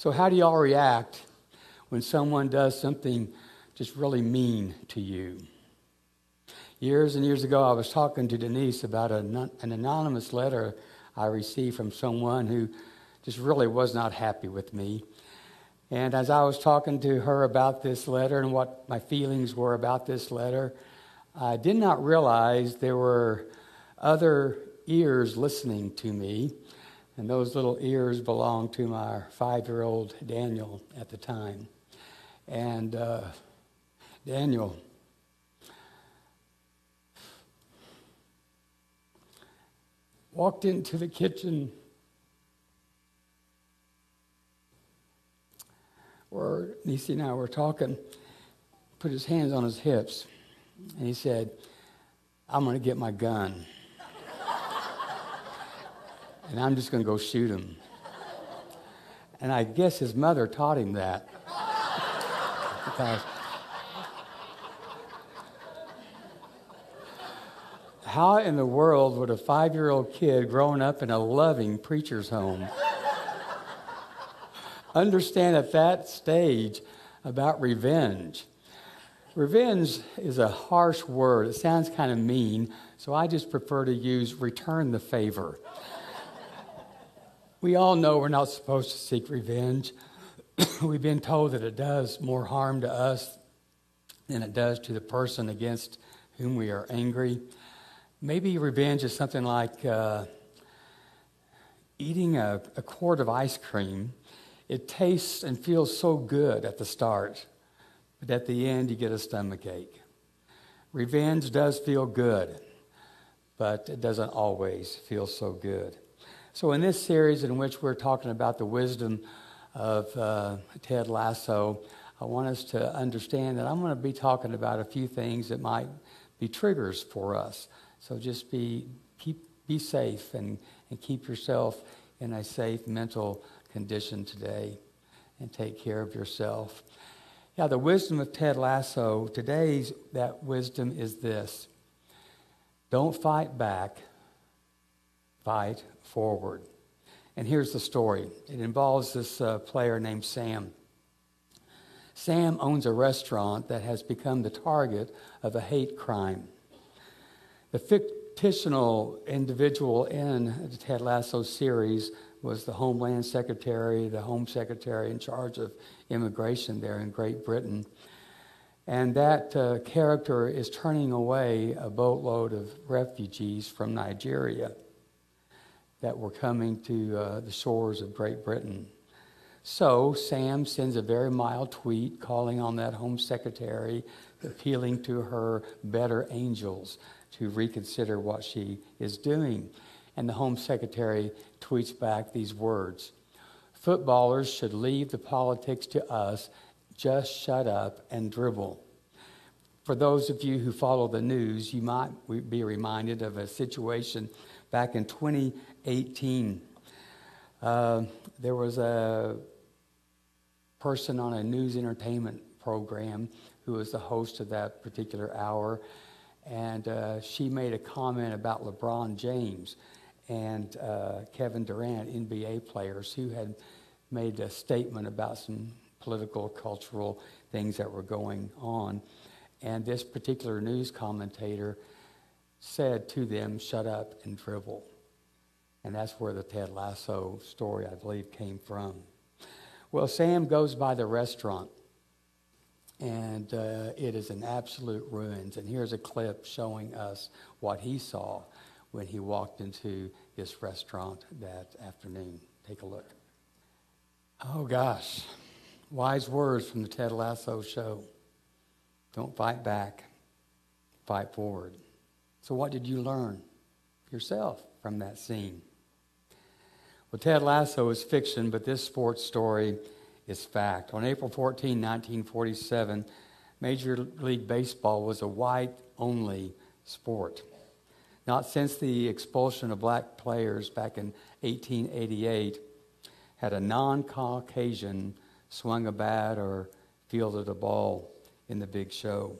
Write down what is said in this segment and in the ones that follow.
So, how do y'all react when someone does something just really mean to you? Years and years ago, I was talking to Denise about an anonymous letter I received from someone who just really was not happy with me. And as I was talking to her about this letter and what my feelings were about this letter, I did not realize there were other ears listening to me. And those little ears belonged to my five year old Daniel at the time. And uh, Daniel, walked into the kitchen where Nisi and I were talking, put his hands on his hips, and he said, I'm going to get my gun. And I'm just going to go shoot him. And I guess his mother taught him that. how in the world would a five year old kid growing up in a loving preacher's home understand at that stage about revenge? Revenge is a harsh word. It sounds kind of mean, so I just prefer to use return the favor. We all know we're not supposed to seek revenge. We've been told that it does more harm to us than it does to the person against whom we are angry. Maybe revenge is something like uh, eating a, a quart of ice cream. It tastes and feels so good at the start but at the end, you get a stomach ache. Revenge does feel good, but it doesn't always feel so good. So, in this series in which we're talking about the wisdom of uh, Ted Lasso, I want us to understand that I'm going to be talking about a few things that might be triggers for us. So, just be, keep, be safe and, and keep yourself in a safe mental condition today and take care of yourself. Yeah, the wisdom of Ted Lasso, today's that wisdom is this don't fight back, fight forward. And here's the story it involves this uh, player named Sam. Sam owns a restaurant that has become the target of a hate crime. The fictional individual in the Ted Lasso series was the Homeland Secretary, the Home Secretary in charge of immigration there in Great Britain. And that uh, character is turning away a boatload of refugees from Nigeria that were coming to uh, the shores of Great Britain. So Sam sends a very mild tweet calling on that Home Secretary, appealing to her better angels to reconsider what she is doing. And the Home Secretary tweets back these words Footballers should leave the politics to us, just shut up and dribble. For those of you who follow the news, you might be reminded of a situation back in 2018. Uh, there was a person on a news entertainment program who was the host of that particular hour, and uh, she made a comment about LeBron James and uh, Kevin Durant, NBA players, who had made a statement about some political, cultural things that were going on. And this particular news commentator said to them, shut up and dribble. And that's where the Ted Lasso story, I believe, came from. Well, Sam goes by the restaurant, and uh, it is an absolute ruins. And here's a clip showing us what he saw when he walked into this restaurant that afternoon. Take a look. Oh, gosh. Wise words from the Ted Lasso show. Don't fight back, fight forward. So, what did you learn yourself from that scene? Well, Ted Lasso is fiction, but this sports story is fact. On April 14, 1947, Major League Baseball was a white only sport. Not since the expulsion of black players back in 1888 had a non Caucasian swung a bat or fielded a ball in the big show.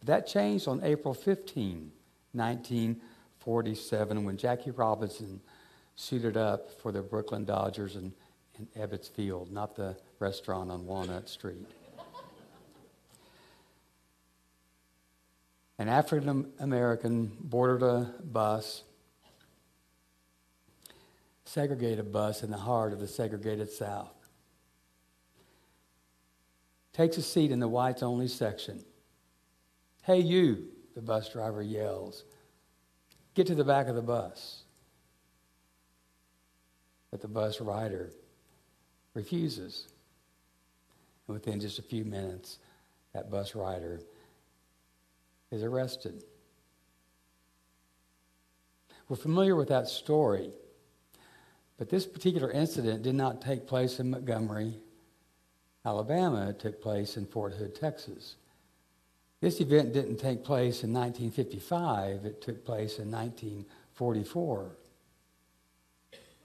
But that changed on April 15, 1947, when Jackie Robinson suited up for the Brooklyn Dodgers and in Ebbets Field, not the restaurant on Walnut Street. An African American boarded a bus, segregated bus in the heart of the segregated South. Takes a seat in the whites only section. Hey, you, the bus driver yells. Get to the back of the bus. But the bus rider refuses. And within just a few minutes, that bus rider is arrested. We're familiar with that story, but this particular incident did not take place in Montgomery, Alabama. It took place in Fort Hood, Texas. This event didn't take place in 1955, it took place in 1944.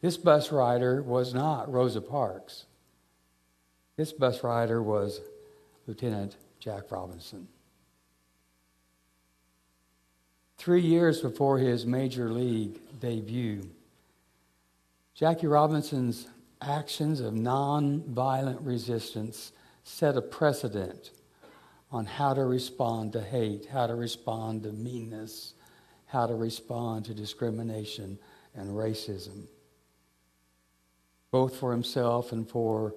This bus rider was not Rosa Parks. This bus rider was Lieutenant Jack Robinson. Three years before his major league debut, Jackie Robinson's actions of nonviolent resistance set a precedent on how to respond to hate, how to respond to meanness, how to respond to discrimination and racism, both for himself and for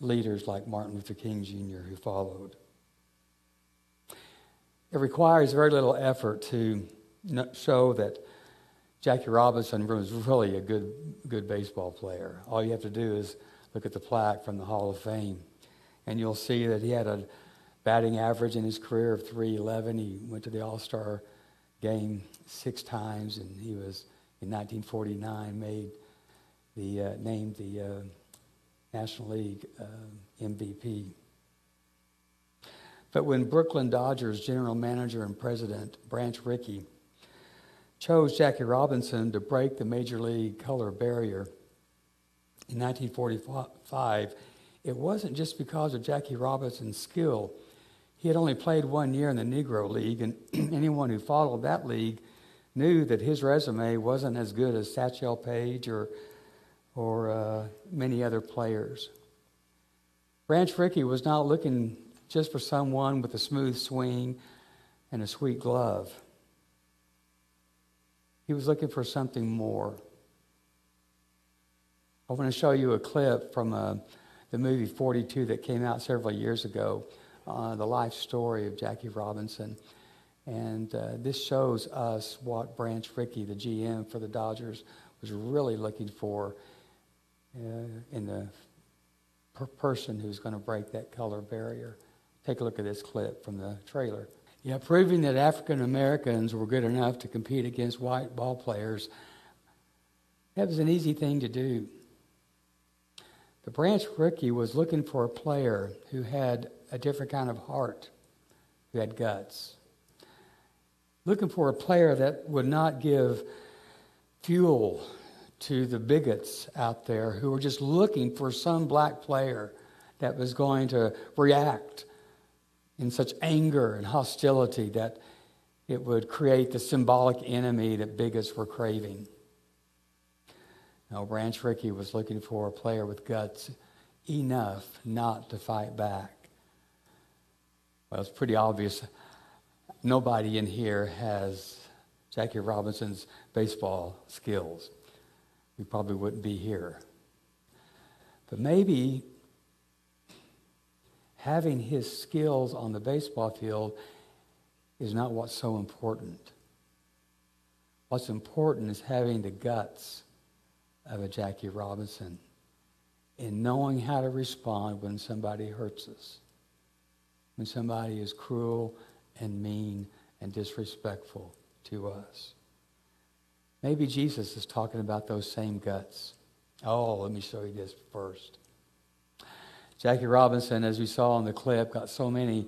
leaders like Martin Luther King Jr., who followed. It requires very little effort to show that Jackie Robinson was really a good, good baseball player. All you have to do is look at the plaque from the Hall of Fame, and you'll see that he had a batting average in his career of 311. He went to the All Star game six times, and he was in 1949 made the uh, named the uh, National League uh, MVP. But when Brooklyn Dodgers general manager and president Branch Rickey chose Jackie Robinson to break the major league color barrier in 1945, it wasn't just because of Jackie Robinson's skill he had only played one year in the Negro League, and anyone who followed that league knew that his resume wasn't as good as Satchel Paige or, or uh, many other players. Branch Rickey was not looking just for someone with a smooth swing and a sweet glove. He was looking for something more. I want to show you a clip from uh, the movie 42 that came out several years ago uh, the life story of Jackie Robinson. And uh, this shows us what Branch Rickey, the GM for the Dodgers, was really looking for Uh, in the per- person who's going to break that color barrier. Take a look at this clip from the trailer. Yeah, proving that African Americans were good enough to compete against white ball players, that was an easy thing to do. The Branch Rickey was looking for a player who had a different kind of heart, who had guts. Looking for a player that would not give fuel to the bigots out there who were just looking for some black player that was going to react in such anger and hostility that it would create the symbolic enemy that bigots were craving. Now, Branch Rickey was looking for a player with guts enough not to fight back. Well, it's pretty obvious nobody in here has Jackie Robinson's baseball skills. We probably wouldn't be here. But maybe having his skills on the baseball field is not what's so important. What's important is having the guts of a Jackie Robinson and knowing how to respond when somebody hurts us when somebody is cruel and mean and disrespectful to us. Maybe Jesus is talking about those same guts. Oh, let me show you this first. Jackie Robinson, as we saw in the clip, got so many,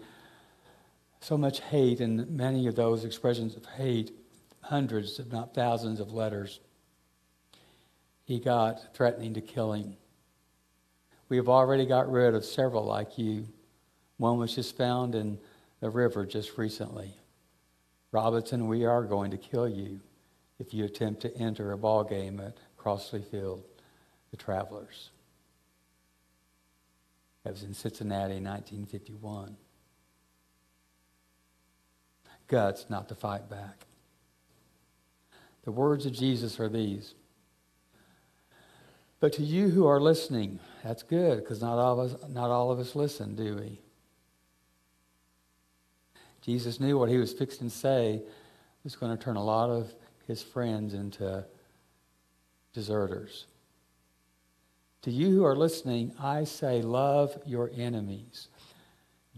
so much hate, and many of those expressions of hate, hundreds, if not thousands, of letters. He got threatening to kill him. We have already got rid of several like you one was just found in the river just recently. Robinson, we are going to kill you if you attempt to enter a ball game at Crosley Field, the Travelers. That was in Cincinnati in 1951. Guts not to fight back. The words of Jesus are these. But to you who are listening, that's good because not all of us, not all of us listen, do we? Jesus knew what he was fixing to say was going to turn a lot of his friends into deserters. To you who are listening, I say, love your enemies.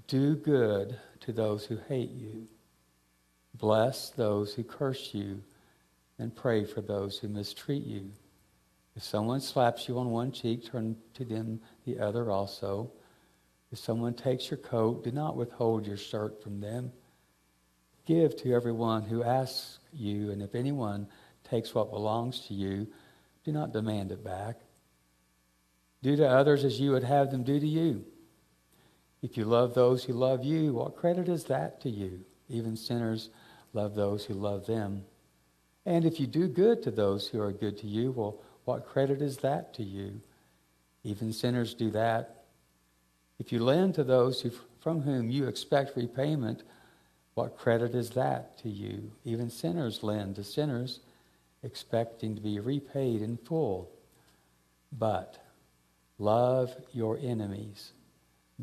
Do good to those who hate you. Bless those who curse you, and pray for those who mistreat you. If someone slaps you on one cheek, turn to them the other also. If someone takes your coat, do not withhold your shirt from them. Give to everyone who asks you, and if anyone takes what belongs to you, do not demand it back. Do to others as you would have them do to you. If you love those who love you, what credit is that to you? Even sinners love those who love them. And if you do good to those who are good to you, well, what credit is that to you? Even sinners do that. If you lend to those who, from whom you expect repayment, what credit is that to you? Even sinners lend to sinners, expecting to be repaid in full. But love your enemies.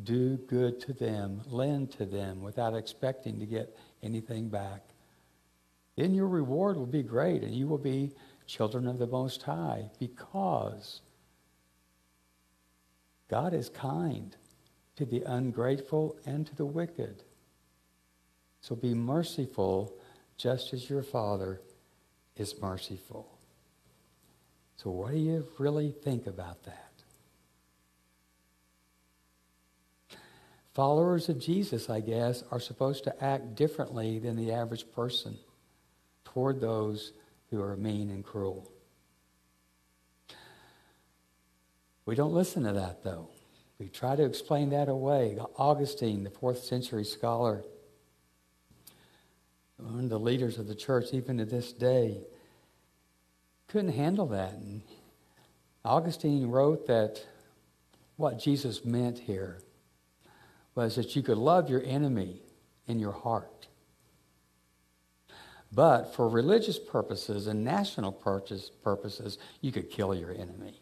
Do good to them. Lend to them without expecting to get anything back. Then your reward will be great, and you will be children of the Most High because God is kind to the ungrateful and to the wicked. So be merciful just as your Father is merciful. So, what do you really think about that? Followers of Jesus, I guess, are supposed to act differently than the average person toward those who are mean and cruel. We don't listen to that, though. We try to explain that away. Augustine, the fourth century scholar, of the leaders of the church, even to this day, couldn't handle that. And Augustine wrote that what Jesus meant here was that you could love your enemy in your heart. But for religious purposes and national purposes, you could kill your enemy.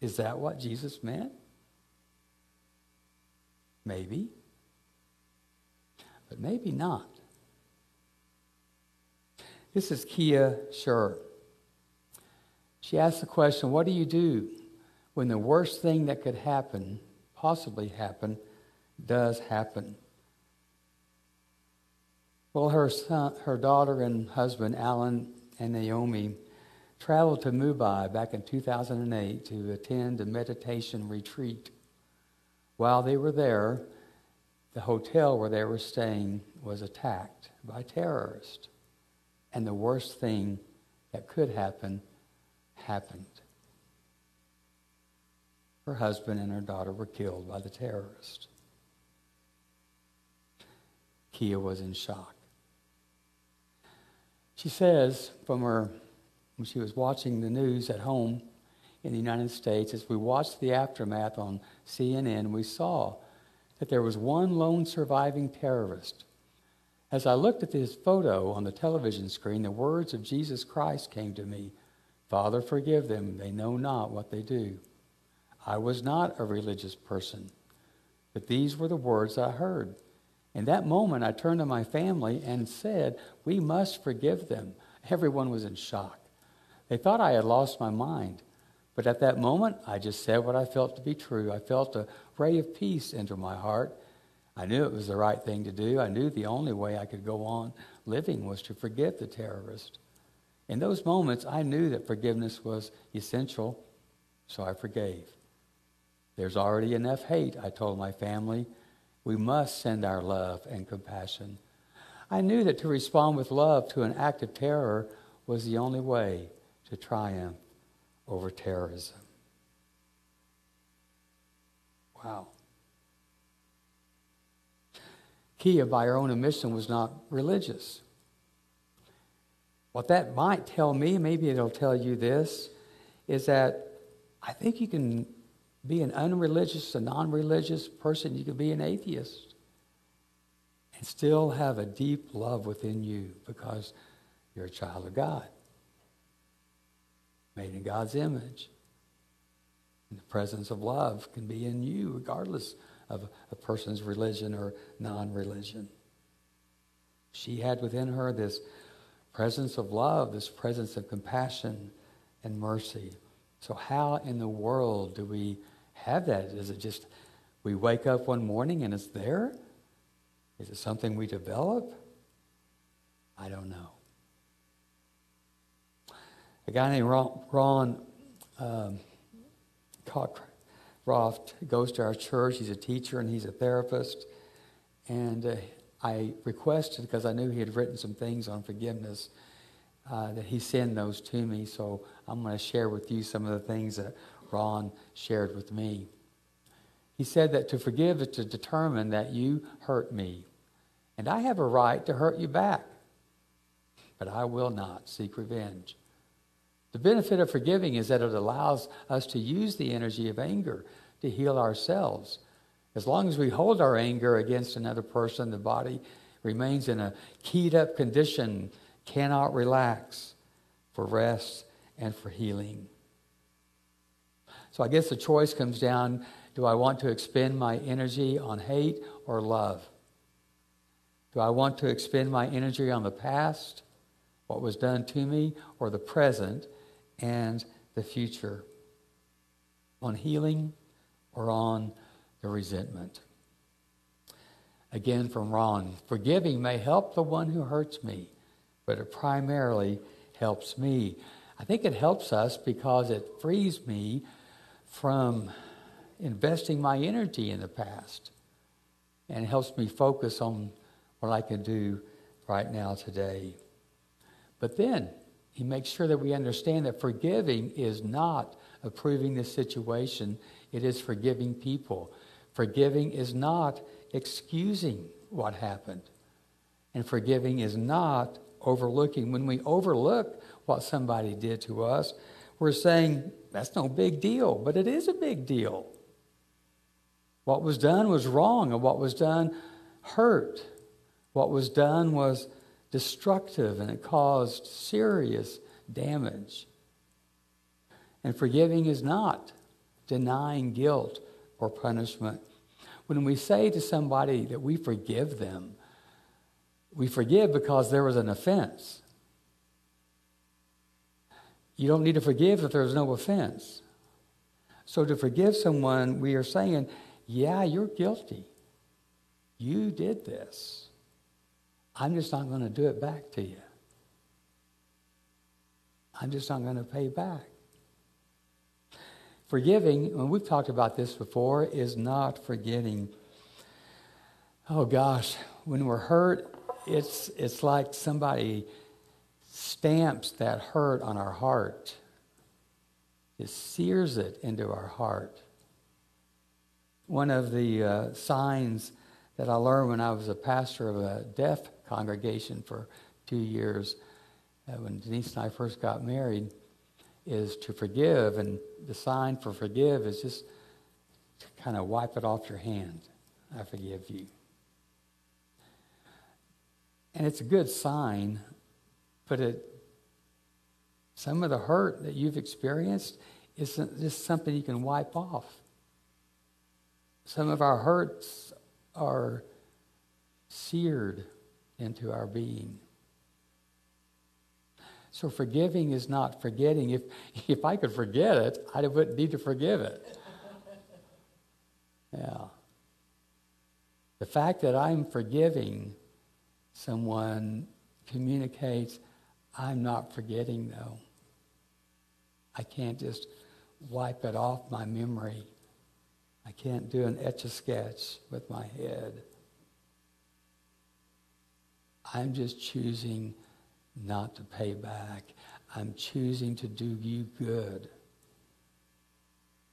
Is that what Jesus meant? Maybe but maybe not. This is Kia Scherr. She asked the question What do you do when the worst thing that could happen, possibly happen, does happen? Well, her, son, her daughter and husband, Alan and Naomi, traveled to Mumbai back in 2008 to attend a meditation retreat. While they were there, the hotel where they were staying was attacked by terrorists. And the worst thing that could happen happened. Her husband and her daughter were killed by the terrorists. Kia was in shock. She says from her, when she was watching the news at home in the United States, as we watched the aftermath on CNN, we saw that there was one lone surviving terrorist. As I looked at this photo on the television screen, the words of Jesus Christ came to me Father, forgive them. They know not what they do. I was not a religious person, but these were the words I heard. In that moment, I turned to my family and said, We must forgive them. Everyone was in shock. They thought I had lost my mind. But at that moment, I just said what I felt to be true. I felt a ray of peace enter my heart. I knew it was the right thing to do. I knew the only way I could go on living was to forgive the terrorist. In those moments, I knew that forgiveness was essential, so I forgave. There's already enough hate, I told my family. We must send our love and compassion. I knew that to respond with love to an act of terror was the only way to triumph over terrorism. Wow. Kia, by her own admission, was not religious. What that might tell me, maybe it'll tell you this, is that I think you can be an unreligious, a non religious person. You can be an atheist and still have a deep love within you because you're a child of God, made in God's image. And the presence of love can be in you regardless of a person's religion or non religion. She had within her this presence of love, this presence of compassion and mercy. So, how in the world do we have that? Is it just we wake up one morning and it's there? Is it something we develop? I don't know. A guy named Ron, Ron um, goes to our church. He's a teacher and he's a therapist. And uh, I requested, because I knew he had written some things on forgiveness, uh, that he send those to me. So I'm going to share with you some of the things that Ron shared with me. He said that to forgive is to determine that you hurt me, and I have a right to hurt you back, but I will not seek revenge. The benefit of forgiving is that it allows us to use the energy of anger to heal ourselves. As long as we hold our anger against another person, the body remains in a keyed up condition, cannot relax for rest and for healing. So I guess the choice comes down do I want to expend my energy on hate or love? Do I want to expend my energy on the past, what was done to me, or the present and the future, on healing or on the resentment. Again, from Ron forgiving may help the one who hurts me, but it primarily helps me. I think it helps us because it frees me from investing my energy in the past and helps me focus on what I can do right now today. But then he makes sure that we understand that forgiving is not approving the situation, it is forgiving people. Forgiving is not excusing what happened. And forgiving is not overlooking. When we overlook what somebody did to us, we're saying, that's no big deal, but it is a big deal. What was done was wrong, and what was done hurt. What was done was destructive and it caused serious damage. And forgiving is not denying guilt or punishment. When we say to somebody that we forgive them, we forgive because there was an offense. You don't need to forgive if there's no offense. So to forgive someone, we are saying, yeah, you're guilty. You did this. I'm just not going to do it back to you. I'm just not going to pay back. Forgiving, and we've talked about this before, is not forgetting. Oh gosh, when we're hurt, it's, it's like somebody stamps that hurt on our heart. It sears it into our heart. One of the uh, signs that I learned when I was a pastor of a deaf congregation for two years uh, when Denise and I first got married is to forgive. And the sign for forgive is just to kind of wipe it off your hand. I forgive you. And it's a good sign, but it, some of the hurt that you've experienced isn't just something you can wipe off. Some of our hurts are seared into our being. So forgiving is not forgetting. If, if I could forget it, I wouldn't need to forgive it. Yeah. The fact that I'm forgiving someone communicates I'm not forgetting, though. I can't just wipe it off my memory. I can't do an etch a sketch with my head. I'm just choosing not to pay back. I'm choosing to do you good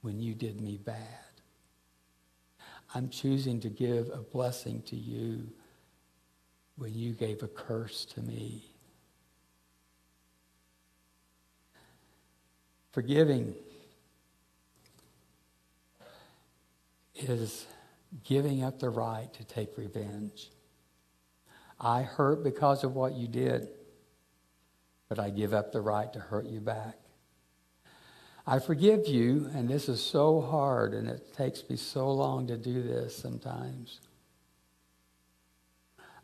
when you did me bad. I'm choosing to give a blessing to you when you gave a curse to me. Forgiving is giving up the right to take revenge. I hurt because of what you did, but I give up the right to hurt you back. I forgive you, and this is so hard, and it takes me so long to do this sometimes.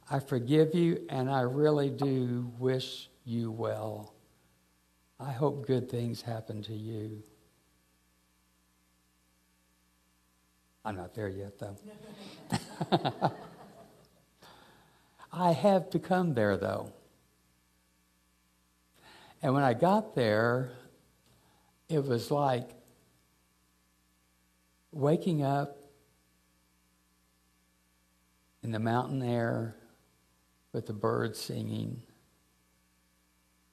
I forgive you, and I really do wish you well. I hope good things happen to you. I'm not there yet, though. I have become there, though. And when I got there, it was like waking up in the mountain air with the birds singing,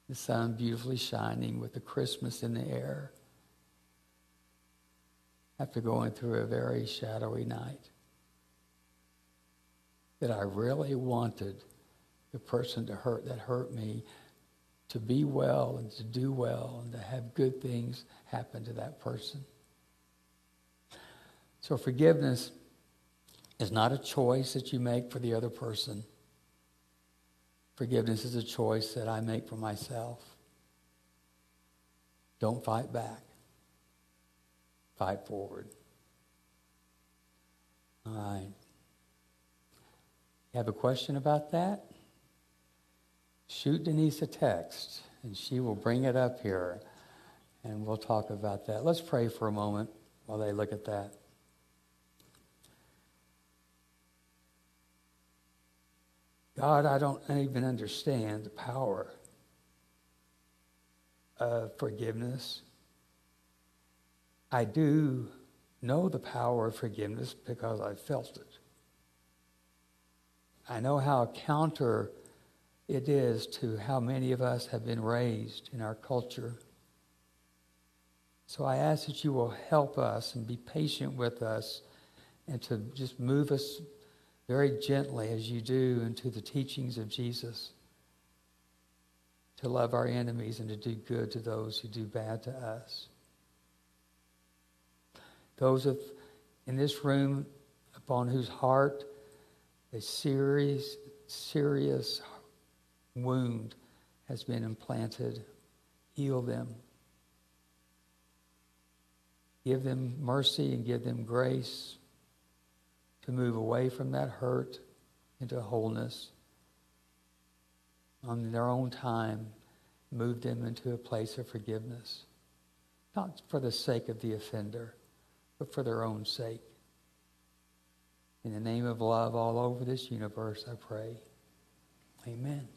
the sun beautifully shining with the Christmas in the air, after going through a very shadowy night. That I really wanted the person to hurt that hurt me to be well and to do well and to have good things happen to that person. So forgiveness is not a choice that you make for the other person. Forgiveness is a choice that I make for myself. Don't fight back. Fight forward. All right. Have a question about that? shoot Denise a text, and she will bring it up here, and we'll talk about that. Let's pray for a moment while they look at that. God, I don't even understand the power of forgiveness. I do know the power of forgiveness because I felt it. I know how counter it is to how many of us have been raised in our culture. So I ask that you will help us and be patient with us and to just move us very gently as you do into the teachings of Jesus to love our enemies and to do good to those who do bad to us. Those of in this room upon whose heart a serious, serious wound has been implanted. Heal them. Give them mercy and give them grace to move away from that hurt into wholeness. On their own time, move them into a place of forgiveness. Not for the sake of the offender, but for their own sake. In the name of love all over this universe, I pray. Amen.